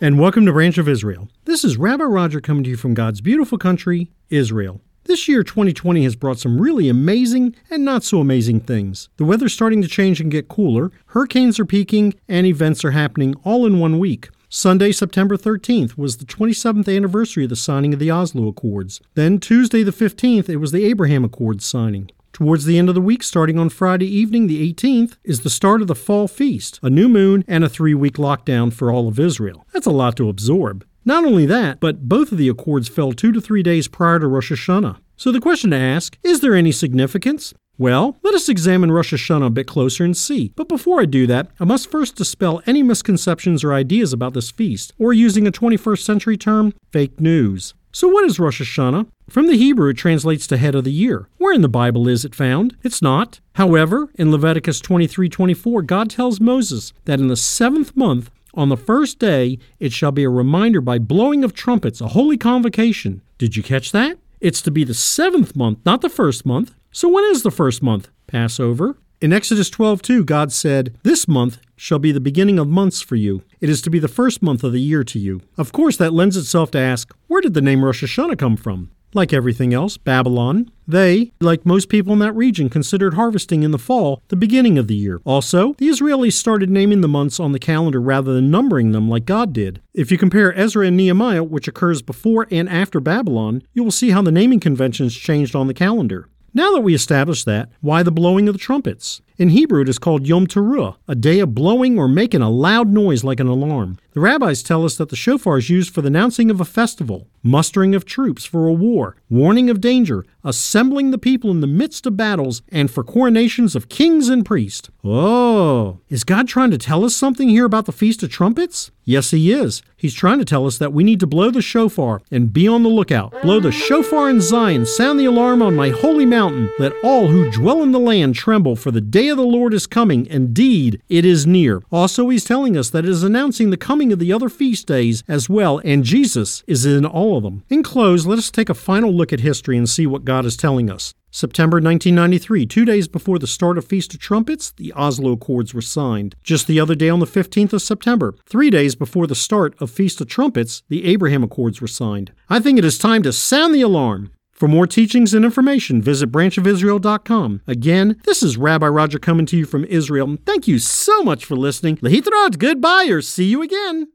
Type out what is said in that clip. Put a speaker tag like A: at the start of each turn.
A: and welcome to Branch of Israel. This is Rabbi Roger coming to you from God's beautiful country, Israel. This year, 2020, has brought some really amazing and not so amazing things. The weather's starting to change and get cooler, hurricanes are peaking, and events are happening all in one week. Sunday, September 13th, was the 27th anniversary of the signing of the Oslo Accords. Then, Tuesday, the 15th, it was the Abraham Accords signing. Towards the end of the week, starting on Friday evening, the 18th, is the start of the fall feast, a new moon, and a three week lockdown for all of Israel. That's a lot to absorb. Not only that, but both of the accords fell two to three days prior to Rosh Hashanah. So the question to ask is there any significance? Well, let us examine Rosh Hashanah a bit closer and see. But before I do that, I must first dispel any misconceptions or ideas about this feast, or using a 21st century term, fake news. So, what is Rosh Hashanah? From the Hebrew, it translates to head of the year. Where in the Bible is it found? It's not. However, in Leviticus 23:24, God tells Moses that in the seventh month, on the first day, it shall be a reminder by blowing of trumpets, a holy convocation. Did you catch that? It's to be the seventh month, not the first month. So, when is the first month? Passover. In Exodus 12:2, God said, This month shall be the beginning of months for you. It is to be the first month of the year to you. Of course, that lends itself to ask, where did the name Rosh Hashanah come from? Like everything else, Babylon. They, like most people in that region, considered harvesting in the fall the beginning of the year. Also, the Israelis started naming the months on the calendar rather than numbering them like God did. If you compare Ezra and Nehemiah, which occurs before and after Babylon, you will see how the naming conventions changed on the calendar. Now that we established that, why the blowing of the trumpets? In Hebrew, it is called Yom Teruah, a day of blowing or making a loud noise like an alarm. The rabbis tell us that the shofar is used for the announcing of a festival, mustering of troops for a war, warning of danger, assembling the people in the midst of battles, and for coronations of kings and priests. Oh, is God trying to tell us something here about the Feast of Trumpets? Yes, He is. He's trying to tell us that we need to blow the shofar and be on the lookout. Blow the shofar in Zion, sound the alarm on my holy mountain. Let all who dwell in the land tremble, for the day of the Lord is coming. Indeed, it is near. Also, He's telling us that it is announcing the coming of the other feast days as well, and Jesus is in all of them. In close, let us take a final look at history and see what God is telling us. September 1993, two days before the start of Feast of Trumpets, the Oslo Accords were signed. Just the other day on the 15th of September, three days before the start of Feast of Trumpets, the Abraham Accords were signed. I think it is time to sound the alarm. For more teachings and information, visit branchofisrael.com. Again, this is Rabbi Roger coming to you from Israel. Thank you so much for listening. Lehitrot, goodbye, or see you again.